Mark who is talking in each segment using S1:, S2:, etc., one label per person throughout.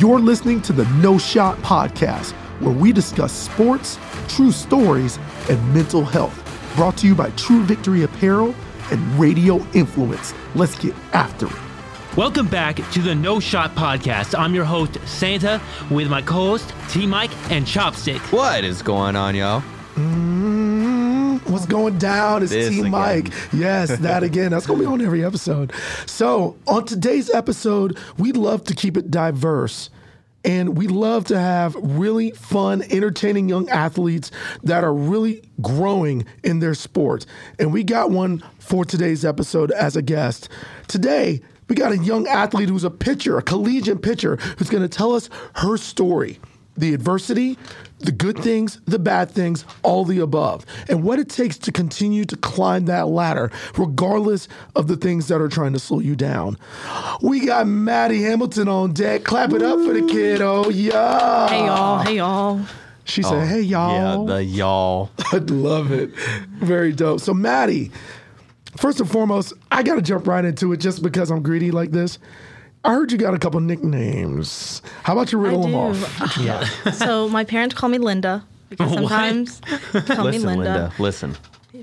S1: You're listening to the No Shot Podcast, where we discuss sports, true stories, and mental health. Brought to you by True Victory Apparel and Radio Influence. Let's get after it.
S2: Welcome back to the No Shot Podcast. I'm your host, Santa, with my co host, T Mike and Chopstick.
S3: What is going on, y'all?
S1: Mm, what's going down? It's T. Mike. Yes, that again. That's going to be on every episode. So, on today's episode, we'd love to keep it diverse. And we love to have really fun, entertaining young athletes that are really growing in their sport. And we got one for today's episode as a guest. Today, we got a young athlete who's a pitcher, a collegiate pitcher, who's going to tell us her story the adversity, the good things, the bad things, all the above, and what it takes to continue to climb that ladder, regardless of the things that are trying to slow you down. We got Maddie Hamilton on deck. Clap it up for the kid. Oh, yeah.
S4: Hey y'all, hey y'all.
S1: She said, hey, oh, y'all.
S3: Yeah, the y'all.
S1: I love it. Very dope. So, Maddie, first and foremost, I got to jump right into it just because I'm greedy like this. I heard you got a couple nicknames. How about you riddle them
S4: do.
S1: off?
S2: Yeah.
S4: So my parents call me Linda because sometimes they call
S3: Listen,
S4: me Linda,
S3: Linda. Listen.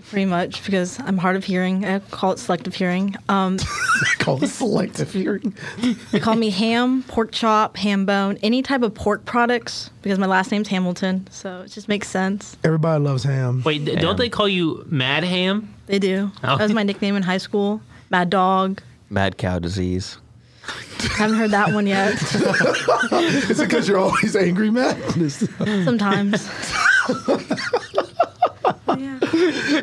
S4: pretty much because I'm hard of hearing. I call it selective hearing. Um,
S1: Call it selective hearing.
S4: they call me ham, pork chop, ham bone, any type of pork products because my last name's Hamilton, so it just makes sense.
S1: Everybody loves ham.
S2: Wait, d- don't they call you Mad Ham?
S4: They do.
S2: Oh.
S4: That was my nickname in high school. Mad dog.
S3: Mad cow disease.
S4: Haven't heard that one yet.
S1: Is it because you're always angry, Matt?
S4: Sometimes. yeah.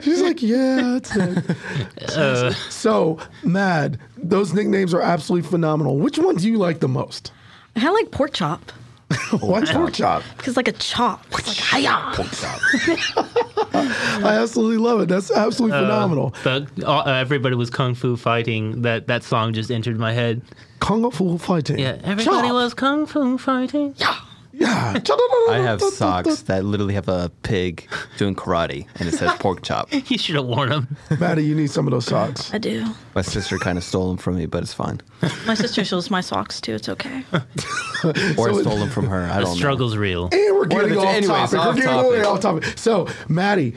S1: She's like, yeah, that's it.
S2: Uh,
S1: So, Mad, those nicknames are absolutely phenomenal. Which one do you like the most?
S4: I like pork chop
S1: Why pork chop?
S4: because like a chop. It's like hiya.
S1: Pork chop. I absolutely love it. That's absolutely phenomenal.
S2: the, uh, everybody was kung fu fighting. That that song just entered my head.
S1: Kung Fu fighting.
S2: Yeah, everybody
S1: Chop.
S2: was kung fu fighting.
S1: Yeah.
S3: I have socks that literally have a pig doing karate and it says pork chop.
S2: You should have worn them.
S1: Maddie, you need some of those socks.
S4: I do.
S3: My sister kind of stole them from me, but it's fine.
S4: My sister steals my socks too. It's okay.
S3: Or I stole them from her. I
S2: The
S3: don't know.
S2: struggle's real.
S1: And we're getting
S3: the-
S1: off
S3: anyways,
S1: topic.
S3: off
S1: we're getting way off topic. So, Maddie,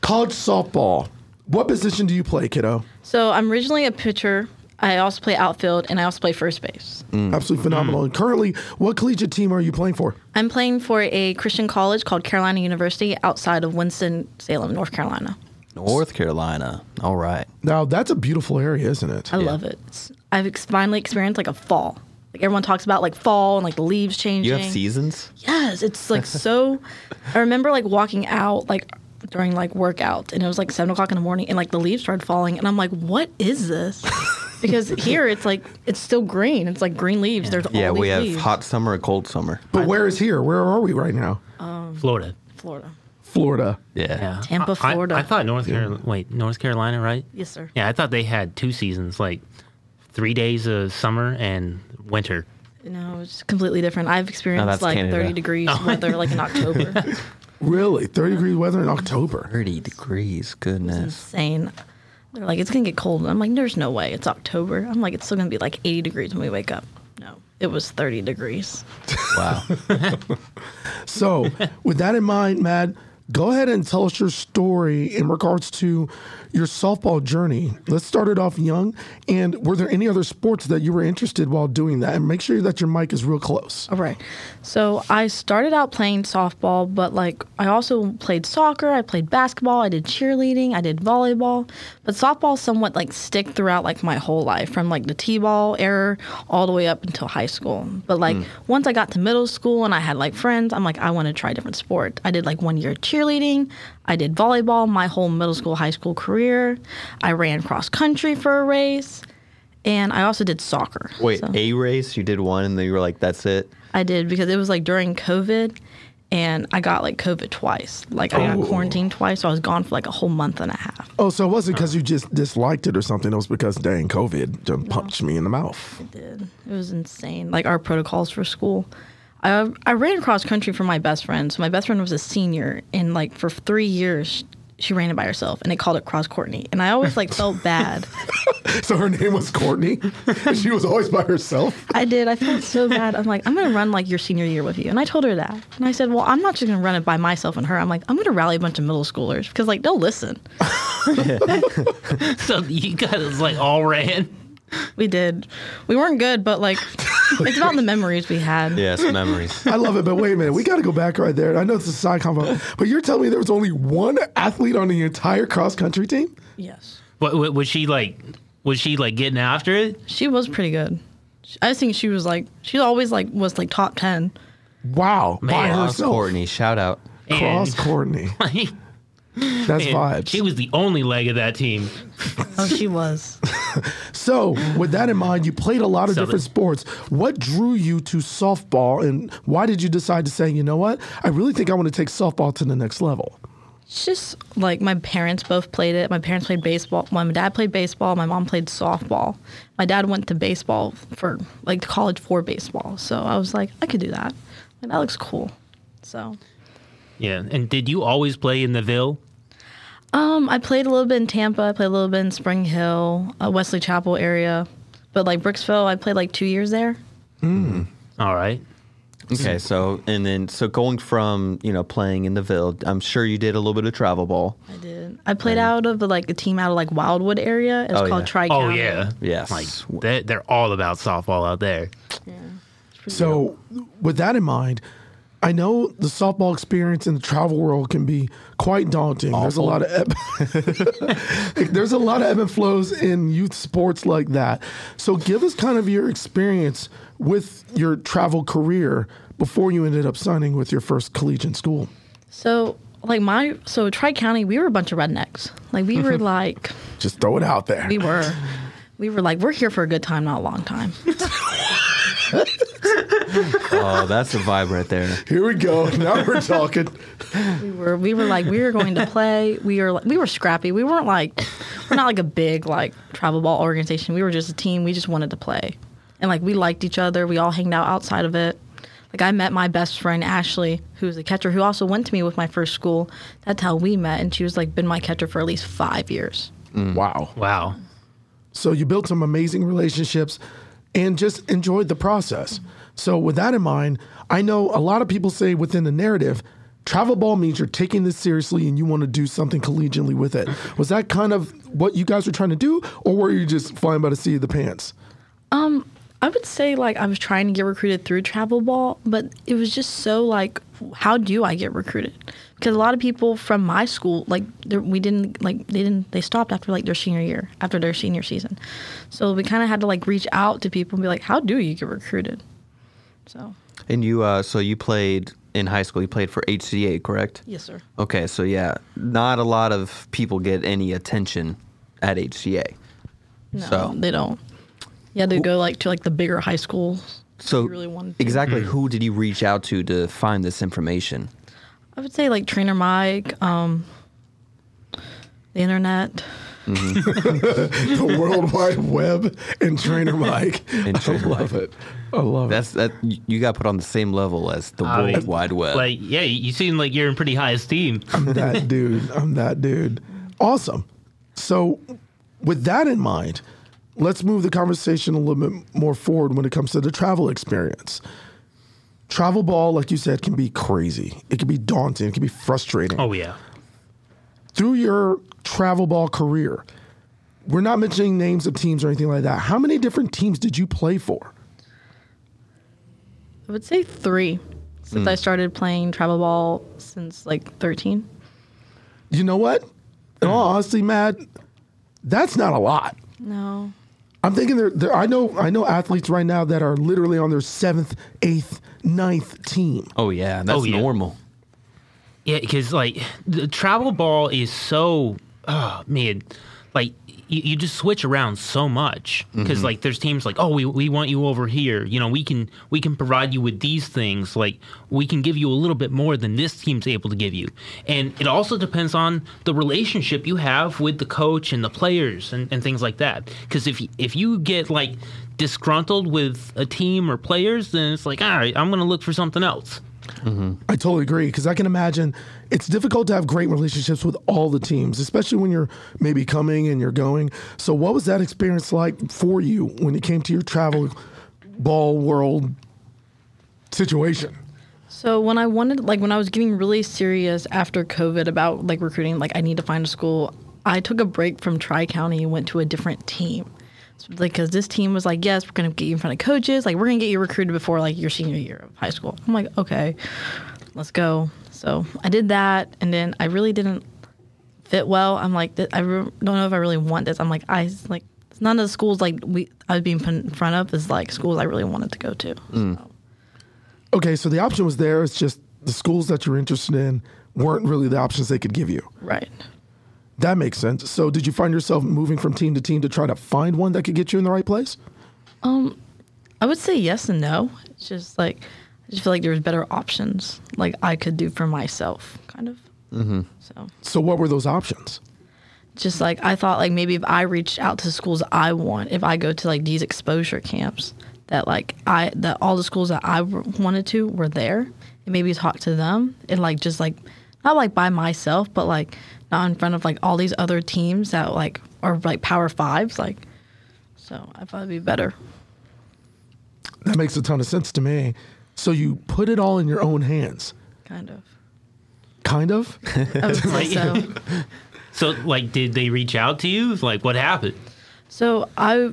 S1: college softball. What position do you play, kiddo?
S4: So I'm originally a pitcher. I also play outfield and I also play first base. Mm.
S1: Absolutely phenomenal. And currently, what collegiate team are you playing for?
S4: I'm playing for a Christian college called Carolina University outside of Winston Salem, North Carolina.
S3: North Carolina. All right.
S1: Now, that's a beautiful area, isn't it?
S4: I love it. It's, I've ex- finally experienced like a fall. Like everyone talks about like fall and like the leaves changing.
S3: You have seasons?
S4: Yes, it's like so. I remember like walking out like during like workout, and it was like seven o'clock in the morning, and like the leaves started falling, and I'm like, what is this? Because here it's like it's still green. It's like green leaves. There's
S3: Yeah,
S4: all
S3: we have
S4: leaves.
S3: hot summer and cold summer.
S1: But where is here? Where are we right now?
S2: Um, Florida.
S4: Florida.
S1: Florida.
S3: Yeah.
S2: Yeah.
S4: Tampa,
S2: I- I-
S4: Florida.
S2: I, thought North Carolina. Wait, North Carolina, right?
S4: Yes, sir.
S2: Yeah, I thought they had two seasons, like three days of summer and winter.
S4: No, it's completely different. I've experienced
S3: that's
S4: like
S3: Canada.
S4: 30 degrees oh. weather like in October.
S1: Really? 30 degree weather in October.
S3: 30 degrees. Goodness.
S4: Insane. They're like, it's gonna get cold. I'm like, there's no way. It's October. I'm like, it's still gonna be like 80 degrees when we wake up. No, it was 30 degrees.
S3: Wow.
S1: So, with that in mind, Matt, go ahead and tell us your story in regards to your softball journey. Let's start it off young. And were there any other sports that you were interested while doing that? And make sure that your mic is real close.
S4: All right. So I started out playing softball, but like I also played soccer, I played basketball, I did cheerleading, I did volleyball. But softball somewhat like stick throughout like my whole life from like the T-ball era all the way up until high school. But like hmm. once I got to middle school and I had like friends, I'm like I want to try different sport. I did like one year cheerleading, I did volleyball my whole middle school, high school career. I ran cross country for a race. And I also did soccer.
S3: Wait,
S4: So-
S3: A race? You did one and then you were like, that's it?
S4: I did because it was like during COVID and I got like COVID twice. Like I got oh. quarantined twice, so I was gone for like a whole month and a half.
S1: Oh, so it wasn't because you just disliked it or something. It was because, dang, COVID just punched me in the mouth.
S4: It did. It was insane. Like our protocols for school. I I ran cross country for my best friend. So my best friend was a senior and like for three years she ran it by herself, and they called it cross Courtney, and I always like felt bad.
S1: So her name was Courtney. and she was always by herself.
S4: I did. I felt so bad. I'm like, I'm gonna run like your senior year with you, and I told her that, and I said, well, I'm not just gonna run it by myself and her. I'm like, I'm gonna rally a bunch of middle schoolers because like they'll listen.
S2: So you guys like all ran.
S4: We did. We weren't good, but like, it's about the memories we had.
S3: Yeah, some memories.
S1: I love it, but wait a minute. We got to go back right there. I know it's a side combo, but you're telling me there was only one athlete on the entire cross country team?
S4: Yes.
S2: What, what was she like? Was she like getting after it?
S4: She was pretty good. I think she was like she always like was like top ten.
S1: Wow. by
S2: Man.
S3: Cross
S1: herself.
S3: Courtney, shout out.
S1: Cross
S2: And-
S1: Courtney.
S2: Like,
S1: That's
S2: and
S1: vibes.
S2: She was the only leg of that team.
S4: Oh, she was.
S1: So, with that in mind, you played a lot of
S2: So
S1: different sports. What drew you to softball, and why did you decide to say, you know what, I really think I want to take softball to the next level?
S4: It's just like my parents both played it. My parents played baseball. My dad played baseball. My mom played softball. My dad went to baseball for like college for baseball. So I was like, I could do that. Like, that looks cool. So
S2: Yeah. And did you always play in the Ville?
S4: Um, I played a little bit in Tampa. I played a little bit in Spring Hill, uh, Wesley Chapel area. But like Brooksville, I played like two years there.
S2: All right.
S3: Okay, so and then so going from you know playing in the Ville, I'm sure you did a little bit of travel ball.
S4: I did. I played out of like a team out of like Wildwood area. It's
S3: Oh,
S4: called
S3: yeah.
S4: Tri
S2: Oh yeah.
S3: Yes.
S2: Like they're, they're all about softball out there. Yeah.
S1: So, with that in mind, I know the softball experience in the travel world can be quite daunting. There's a lot of ebb- there's a lot of ebb and flows in youth sports like that. So, give us kind of your experience with your travel career before you ended up signing with your first collegiate school.
S4: So like my so Tri County, we were a bunch of rednecks. Like we were like
S1: Just throw it out there.
S4: we were we were like we're here for a good time, not a long time.
S3: Oh, that's a vibe right there.
S1: Here we go. Now we're talking.
S4: We were we were like we were going to play. We were we were scrappy. We weren't like we're not like a big like travel ball organization. We were just a team. We just wanted to play, and like we liked each other. We all hanged out outside of it. Like I met my best friend Ashley, who's a catcher, who also went to me with my first school. That's how we met, and she was like been my catcher for at least five years. Mm.
S1: Wow.
S2: Wow.
S1: So you built some amazing relationships and just enjoyed the process. So with that in mind, I know a lot of people say within the narrative, travel ball means you're taking this seriously and you want to do something collegiately with it. Was that kind of what you guys were trying to do, or were you just flying by the seat of the pants?
S4: Um, I would say like I was trying to get recruited through travel ball, but it was just so like, how do I get recruited? Because a lot of people from my school, like we didn't like they didn't they stopped after like their senior year, after their senior season, so we kind of had to like reach out to people and be like, how do you get recruited? So
S3: And you, uh, so you played in high school. You played for HCA, correct?
S4: yes, sir.
S3: Okay, so yeah, not a lot of people get any attention at HCA.
S4: No,
S3: So-
S4: they don't. You had to go like to like the bigger high schools.
S3: So
S4: You really wanted to.
S3: exactly, who did you reach out to to find this information?
S4: I would say like trainer Mike, um, the internet. Mm-hmm.
S1: The World Wide Web and Trainer Mike.
S3: And Trainer
S1: I love it. I love it.
S3: That's that you you got put on the same level as the
S2: I
S3: World
S2: mean,
S3: Wide Web.
S2: Like, yeah, you seem like you're in pretty high esteem.
S1: I'm that dude. I'm that dude. Awesome. So, with that in mind, let's move the conversation a little bit more forward when it comes to the travel experience. Travel ball, like you said, can be crazy. It can be daunting. It can be frustrating.
S2: Oh yeah.
S1: Through your travel ball career, we're not mentioning names of teams or anything like that. How many different teams did you play for?
S4: I would say three since hmm. I started playing travel ball since like 13.
S1: You know what? In all honesty, Matt, that's not a lot.
S4: No.
S1: I'm thinking there, there. I know. I know athletes right now that are literally on their seventh, eighth, ninth team.
S3: oh yeah, that's
S2: Oh, yeah.
S3: normal.
S2: Yeah, because like the travel ball is so, oh man, like you, you just switch around so much. Because mm-hmm. like there's teams like oh we, we want you over here. You know we can we can provide you with these things like we can give you a little bit more than this team's able to give you. And it also depends on the relationship you have with the coach and the players and, and things like that. Because if if you get like disgruntled with a team or players then it's like all right I'm gonna look for something else Mm-hmm.
S1: I totally agree because I can imagine it's difficult to have great relationships with all the teams, especially when you're maybe coming and you're going. So, what was that experience like for you when it came to your travel ball world situation?
S4: So when I wanted, like, when I was getting really serious after COVID about like recruiting, like I need to find a school. I took a break from Tri County and went to a different team. Like, because this team was like, yes, we're gonna get you in front of coaches. Like, we're gonna get you recruited before like your senior year of high school. I'm like, okay, let's go. So I did that, and then I really didn't fit well. I'm like, I don't know if I really want this. I'm like, I like none of the schools like we I was being put in front of is like schools I really wanted to go to. So. Mm.
S1: Okay, so the option was there. It's just the schools that you're interested in weren't really the options they could give you.
S4: Right.
S1: That makes sense. So, did you find yourself moving from team to team to try to find one that could get you in the right place?
S4: Um, I would say yes and no. It's just like I just feel like there was better options like I could do for myself, kind of. Mm-hmm. So
S1: So, what were those options?
S4: just like I thought, like maybe if I reached out to schools I want, if I go to like these exposure camps, that like I that all the schools that I wanted to were there, and maybe talk to them and like just like not like by myself, but like not in front of like all these other teams that like are like power fives, like. So I thought it'd be better.
S1: That makes a ton of sense to me. So, you put it all in your own hands,
S4: Kind of.
S1: kind of?
S4: I would say so.
S2: So, like, did they reach out to you? Like, what happened?
S4: So I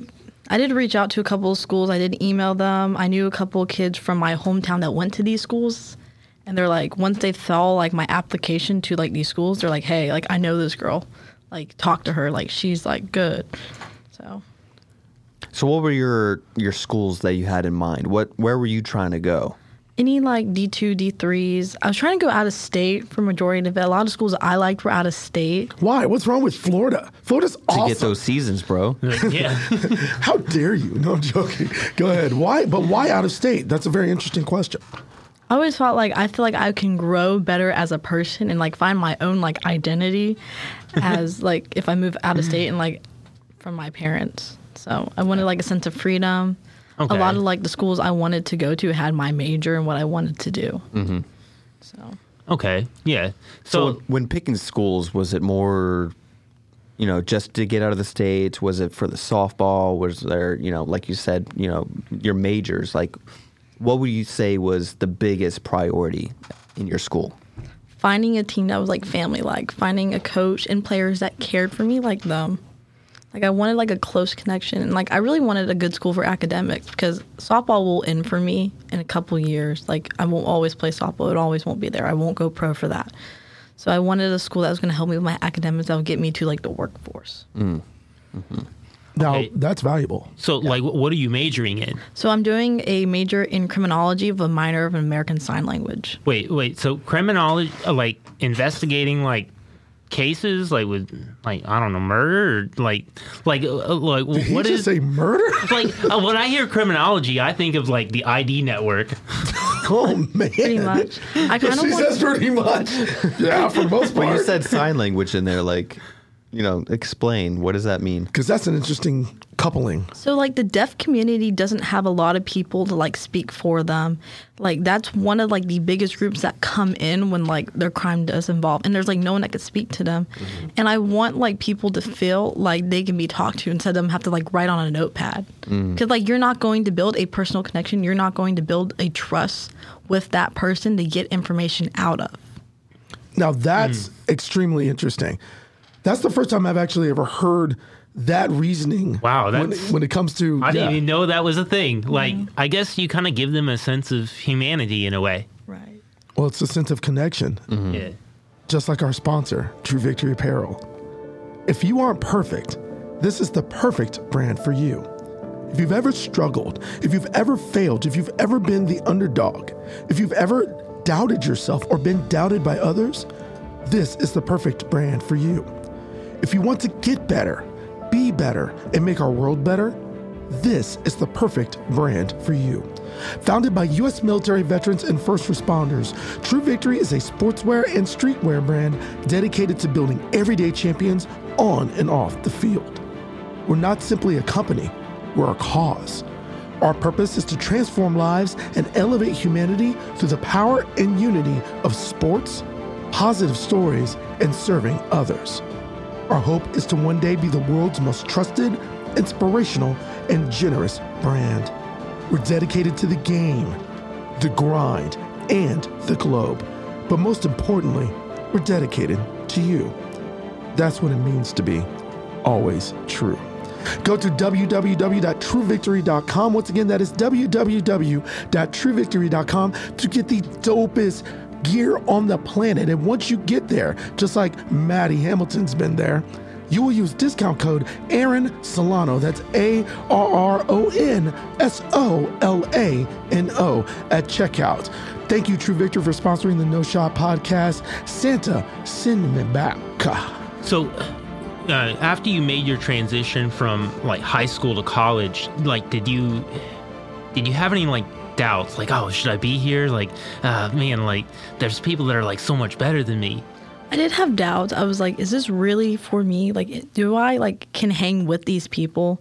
S4: I did reach out to a couple of schools. I did email them. I knew a couple of kids from my hometown that went to these schools. And they're like, once they saw like my application to like these schools, they're like, hey, like I know this girl. Like talk to her. Like she's like good. So
S3: So, what were your your schools that you had in mind? What where were you trying to go?
S4: any like D two, D threes. I was trying to go out of state for majority of it. A lot of schools I liked were out of state.
S1: Why? What's wrong with Florida? Florida's awesome.
S3: To
S1: awesome.
S3: get those seasons, bro.
S2: Yeah.
S1: How dare you? No, I'm joking. Go ahead. Why? But why out of state? That's a very interesting question.
S4: I always felt like I feel like I can grow better as a person and like find my own like identity as like if I move out of state and like from my parents. So I wanted like a sense of freedom.
S2: Okay.
S4: A lot of like the schools I wanted to go to had my major and what I wanted to do. Mm-hmm. So
S2: Okay. Yeah.
S3: So,
S2: So,
S3: when picking schools, was it more, you know, just to get out of the states? Was it for the softball? Was there, you know, like you said, you know, your majors? Like, what would you say was the biggest priority in your school?
S4: finding a team that was like family like, finding a coach and players that cared for me like them. Like I wanted like a close connection and like I really wanted a good school for academics because softball will end for me in a couple years. Like I won't always play softball. It always won't be there. I won't go pro for that. So I wanted a school that was going to help me with my academics that would get me to like the workforce. Mm. Mm-hmm.
S1: Now
S2: Okay.
S1: that's valuable.
S2: so like, what are you majoring in?
S4: So I'm doing a major in criminology with a minor of American Sign Language.
S2: Wait, wait. So, criminology, uh, like investigating like cases, like with like I don't know, murder, or like like uh, like
S1: Did he
S2: what
S1: just
S2: is
S1: say murder?
S2: like uh, when I hear criminology, I think of like the ID network.
S1: oh man.
S4: Pretty much. I kind
S1: She
S4: of want
S1: says pretty much. Yeah, for the most
S3: Well,
S1: part.
S3: you said sign language in there. Like, you know, explain. What does that mean?
S1: because that's an interesting coupling.
S4: So like the deaf community doesn't have a lot of people to like speak for them. Like that's one of like the biggest groups that come in when like their crime does involve and there's like no one that could speak to them. Mm-hmm. And I want like people to feel like they can be talked to instead of them have to like write on a notepad. Mm. Cuz like you're not going to build a personal connection, you're not going to build a trust with that person to get information out of.
S1: Now that's extremely interesting. That's the first time I've actually ever heard that reasoning.
S2: Wow,
S1: when,
S2: that's-
S1: when it comes to
S2: I didn't even know that was a thing. Like, I guess you kind of give them a sense of humanity in a way.
S4: Right.
S1: well, it's a sense of connection. Mm-hmm.
S2: Yeah.
S1: just like our sponsor, True Victory Apparel. If you aren't perfect, this is the perfect brand for you. If you've ever struggled, if you've ever failed, if you've ever been the underdog, if you've ever doubted yourself or been doubted by others, this is the perfect brand for you. If you want to get better, be better, and make our world better, this is the perfect brand for you. Founded by U.S. military veterans and first responders, True Victory is a sportswear and streetwear brand dedicated to building everyday champions on and off the field. We're not simply a company, we're a cause. Our purpose is to transform lives and elevate humanity through the power and unity of sports, positive stories, and serving others. Our hope is to one day be the world's most trusted, inspirational, and generous brand. We're dedicated to the game, the grind, and the globe. But most importantly, we're dedicated to you. That's what it means to be always true. Go to www.truevictory.com. Once again, that is www.truevictory.com to get the dopest gear on the planet. And once you get there, just like Maddie Hamilton's been there, you will use discount code Arron Solano. That's A R R O N S O L A N O at checkout. Thank you, True Victory, for sponsoring the No Shot podcast. Santa, send me back.
S2: So, uh, after you made your transition from like high school to college, like, did you did you have any like doubts? Like, oh, should I be here? Like, uh, man, like, there's people that are like so much better than me.
S4: I did have doubts. I was like, is this really for me? Like, do I like can hang with these people?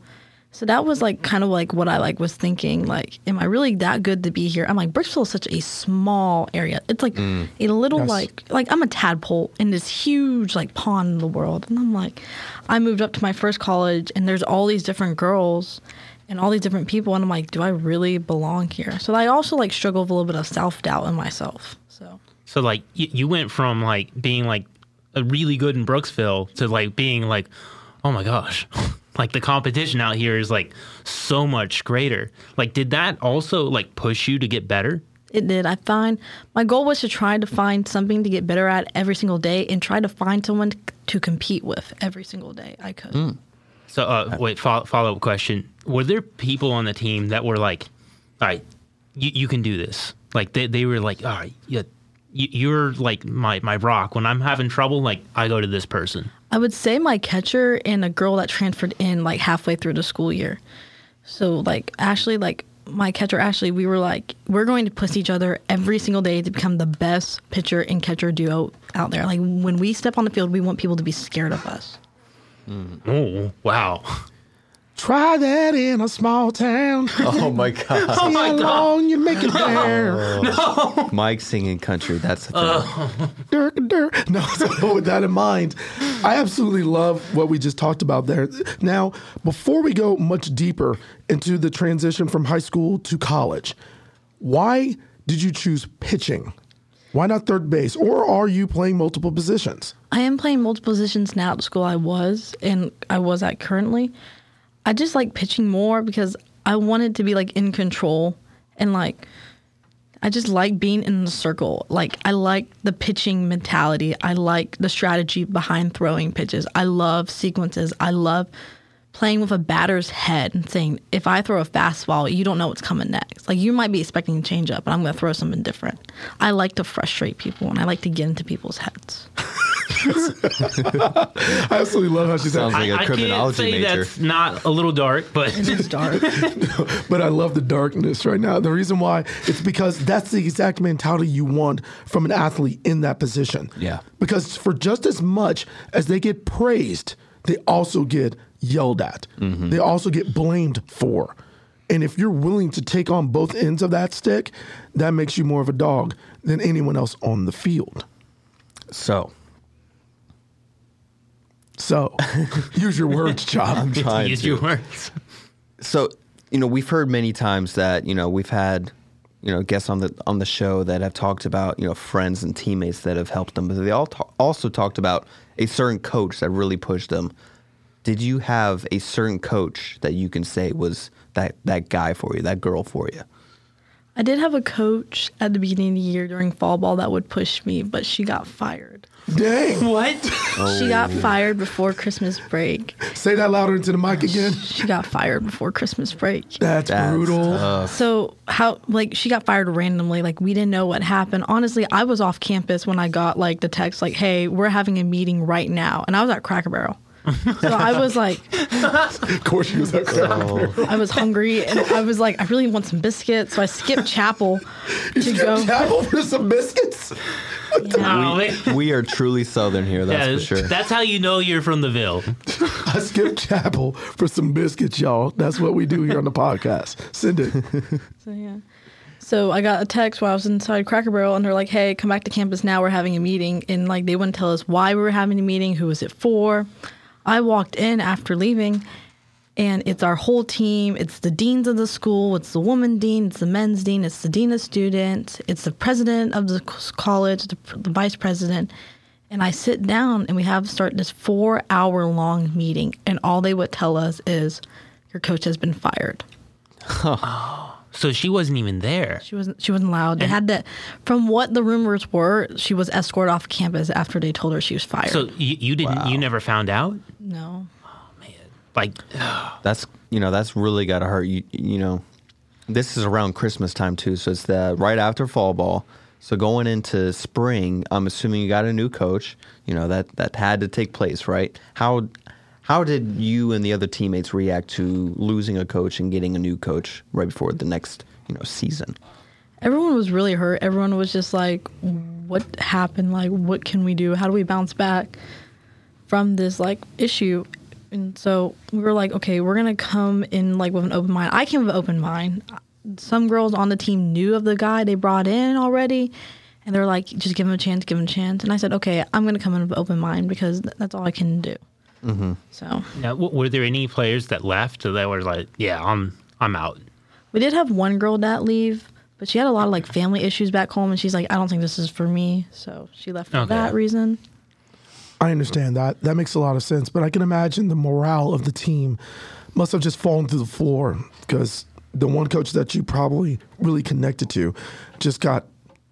S4: So that was like kind of like what I like was thinking. Like, am I really that good to be here? I'm like, Brooksville is such a small area. It's like a little
S1: Yes.
S4: like like I'm a tadpole in this huge like pond in the world. And I'm like, I moved up to my first college and there's all these different girls and all these different people and I'm like, do I really belong here? So I also like struggle with a little bit of self doubt in myself. So
S2: So, like, you, you went from like being like a really good in Brooksville to like being like, oh my gosh, like the competition out here is like so much greater. Like, did that also like push you to get better?
S4: It did. I find my goal was to try to find something to get better at every single day and try to find someone to compete with every single day I could.
S2: So, uh, wait, follow, follow up question. Were there people on the team that were like, all right, you, you can do this? Like, they, they were like, all right, yeah, you, you're like my, my rock. When I'm having trouble, like, I go to this person.
S4: I would say my catcher and a girl that transferred in like halfway through the school year. So like Ashley, like my catcher Ashley, we were like, we're going to push each other every single day to become the best pitcher and catcher duo out there. Like when we step on the field, we want people to be scared of us. Mm.
S2: Oh, wow.
S1: Try that in a small town.
S3: Oh my God.
S1: See how oh, long you make it there.
S3: Mike singing country. That's the thing. Uh.
S1: Dirk, dirk. No, so with that in mind, I absolutely love what we just talked about there. Now, before we go much deeper into the transition from high school to college, why did you choose pitching? Why not third base? Or are you playing multiple positions?
S4: I am playing multiple positions now at school I was and I was at currently. I just like pitching more because I wanted to be like in control and like I just like being in the circle. Like I like the pitching mentality. I like the strategy behind throwing pitches. I love sequences. I love playing with a batter's head and saying, if I throw a fastball, you don't know what's coming next. Like you might be expecting a change up, but I'm going to throw something different. I like to frustrate people and I like to get into people's heads.
S1: I absolutely love how she
S3: Sounds like a
S2: I, I can't
S3: criminology
S2: say
S3: major.
S2: that's not a little dark, but
S4: It is dark.
S1: but I love the darkness right now. The reason why it's because that's the exact mentality you want from an athlete in that position.
S3: Yeah.
S1: Because for just as much as they get praised, they also get yelled at. Mm-hmm. They also get blamed for. And if you're willing to take on both ends of that stick, that makes you more of a dog than anyone else on the field.
S3: So
S1: So use your words, Chop.
S3: I'm trying to
S2: use
S3: to.
S2: your words.
S3: so you know we've heard many times that you know we've had you know guests on the on the show that have talked about you know friends and teammates that have helped them but they all ta- also talked about a certain coach that really pushed them did you have a certain coach that you can say was that that guy for you that girl for you
S4: I did have a coach at the beginning of the year during fall ball that would push me, but she got fired.
S1: Dang.
S2: What? Oh.
S4: She got fired before Christmas break.
S1: Say that louder into the mic again.
S4: She got fired before Christmas break.
S1: That's,
S3: That's
S1: brutal.
S3: tough.
S4: So how like she got fired randomly, like we didn't know what happened. Honestly, I was off campus when I got like the text like, "Hey, we're having a meeting right now." And I was at Cracker Barrel. so I was like,
S1: Of course, she was at Cracker oh. Barrel.
S4: I was hungry and I was like, I really want some biscuits. So I skipped chapel to
S1: You
S4: go.
S1: chapel for some biscuits.
S2: Oh, man.
S3: we are truly southern here that's
S2: Yeah,
S3: for sure
S2: That's how you know you're from the Ville.
S1: I skipped chapel for some biscuits, y'all. That's what we do here on the podcast. Send it.
S4: So yeah. So I got a text while I was inside Cracker Barrel, and they're like, "Hey, come back to campus now. We're having a meeting." And like they wouldn't tell us why we were having a meeting, who was it for. I walked in after leaving, and it's our whole team. It's the deans of the school. It's the woman dean. It's the men's dean. It's the dean of students. It's the president of the college. The, the vice president. And I sit down, and we have start this four-hour long meeting, and all they would tell us is, "Your coach has been fired."
S2: So she wasn't even there.
S4: She wasn't. She wasn't allowed. They had to. From what the rumors were, she was escorted off campus after they told her she was fired.
S2: So you, you didn't. You never found out.
S4: no.
S2: Like,
S3: That's you know that's really got to hurt you. You know, this is around Christmas time too, so it's the right after fall ball. So going into spring, I'm assuming you got a new coach. You know that that had to take place, right? How how did you and the other teammates react to losing a coach and getting a new coach right before the next you know season?
S4: Everyone was really hurt. Everyone was just like, "What happened? Like, what can we do? How do we bounce back from this like issue?" And so we were like, "Okay, we're gonna come in like with an open mind." I came with an open mind. Some girls on the team knew of the guy they brought in already, and they're like, "Just give him a chance, give him a chance." And I said, "Okay, I'm gonna come in with an open mind because th- that's all I can do." Mm-hmm. So
S2: now, w- were there any players that left that were like, "Yeah, I'm, I'm out."
S4: We did have one girl that leave, but she had a lot of like family issues back home, and she's like, I don't think this is for me, so she left for
S2: Okay.
S4: that reason.
S1: I understand that. That makes a lot of sense. But I can imagine the morale of the team must have just fallen through the floor because the one coach that you probably really connected to just got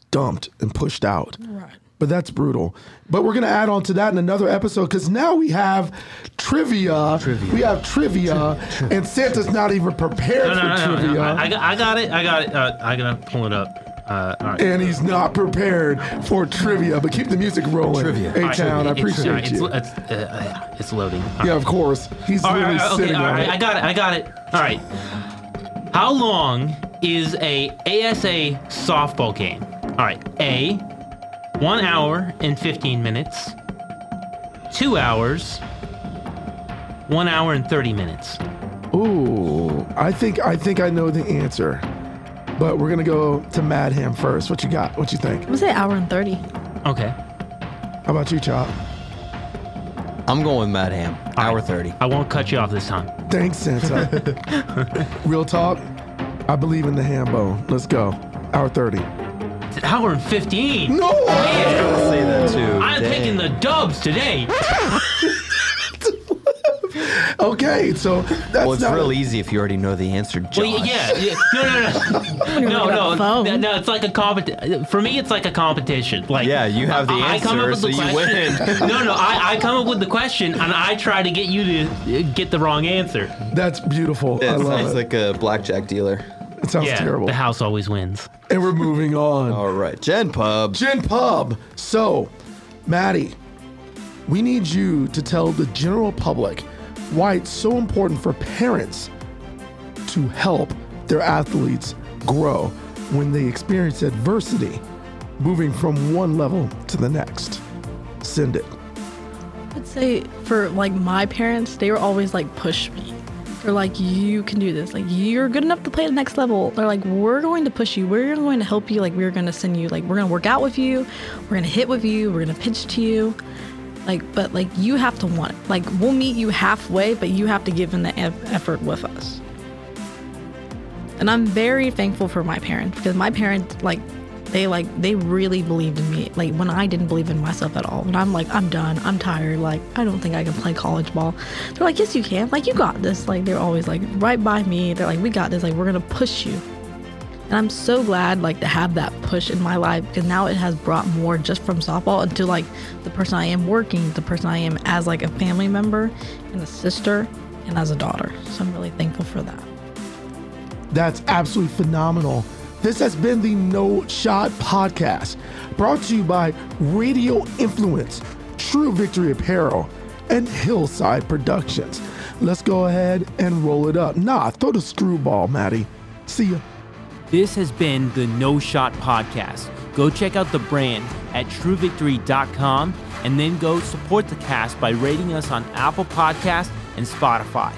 S1: dumped and pushed out.
S4: Right.
S1: But that's brutal. But we're going to add on to that in another episode because now we have trivia. trivia. We have trivia, and Santa's not even prepared
S2: No, no,
S1: for
S2: no, no,
S1: trivia.
S2: no. I, I got, I got it. I got it. Uh, I gotta pull it up. Uh, all right.
S1: and he's not prepared for trivia. But keep the music rolling.
S3: Trivia.
S1: A Town, I
S2: it's-
S1: appreciate
S2: all right,
S1: you.
S2: It's, it's, uh, uh, it's loading. All
S1: yeah,
S2: right.
S1: of course. He's
S2: All
S1: literally
S2: all right, okay,
S1: sitting
S2: all
S1: on it.
S2: I got it. I got it. All right. How long is a ASA softball game? All right. A, one hour and 15 minutes. Two hours. One hour and 30 minutes.
S1: Ooh, I think I think I know the answer, but we're gonna go to Madham first. What you got? What you think?
S4: I'm gonna say hour and thirty.
S2: Okay.
S1: How about you, Chop?
S3: I'm going with Mad Ham. Hour
S2: right.
S3: thirty.
S2: I won't cut you off this time.
S1: Thanks, Santa. Real talk. I believe in the hambo. Let's go. Hour thirty.
S2: It's an hour and 15.
S1: No.
S2: Man,
S3: Say that too.
S2: I'm
S3: Dang.
S2: taking the dubs today.
S1: Okay, so that's
S3: Well, it's
S1: not
S3: real easy if you already know the answer, Josh.
S2: Well, yeah, yeah. No, no, no. No,
S4: look
S2: no. No, no, it's like a competition. For me, it's like a competition. Like
S3: Yeah, you have the
S2: I, I come up
S3: answer,
S2: with the
S3: so you
S2: question. no, no, I, I come up with the question and I try to get you to uh, get the wrong answer.
S1: That's beautiful.
S3: It
S1: I love
S3: sounds
S1: it.
S3: like a blackjack dealer.
S1: it sounds
S2: yeah,
S1: terrible.
S2: the house always wins.
S1: And we're moving on.
S3: All right, Gen Pub.
S1: Gin Pub. So, Maddie, we need you to tell the general public why it's so important for parents to help their athletes grow when they experience adversity, moving from one level to the next. Send it.
S4: I'd say for like my parents, they were always like push me. They're like, you can do this. Like you're good enough to play the next level. They're like, we're going to push you. We're going to help you. Like we're going to send you. Like we're going to work out with you. We're going to hit with you. We're going to pitch to you. Like, but like you have to want it. Like we'll meet you halfway, but you have to give in the eff- effort with us. And I'm very thankful for my parents because my parents like they like they really believed in me. Like when I didn't believe in myself at all. And I'm like, I'm done. I'm tired. Like I don't think I can play college ball. They're like, yes, you can. Like you got this. Like they're always like right by me. They're like, we got this. Like we're gonna push you. And I'm so glad like to have that push in my life because now it has brought more just from softball into like the person I am working, the person I am as like a family member and a sister and as a daughter. So I'm really thankful for that.
S1: That's absolutely phenomenal. This has been the No Shot Podcast, brought to you by Radio Influence, True Victory Apparel, and Hillside Productions. Let's go ahead and roll it up. Nah, throw the screwball, Maddie. See ya.
S5: This has been the No Shot Podcast. Go check out the brand at truevictory.com and then go support the cast by rating us on Apple Podcasts
S2: and Spotify.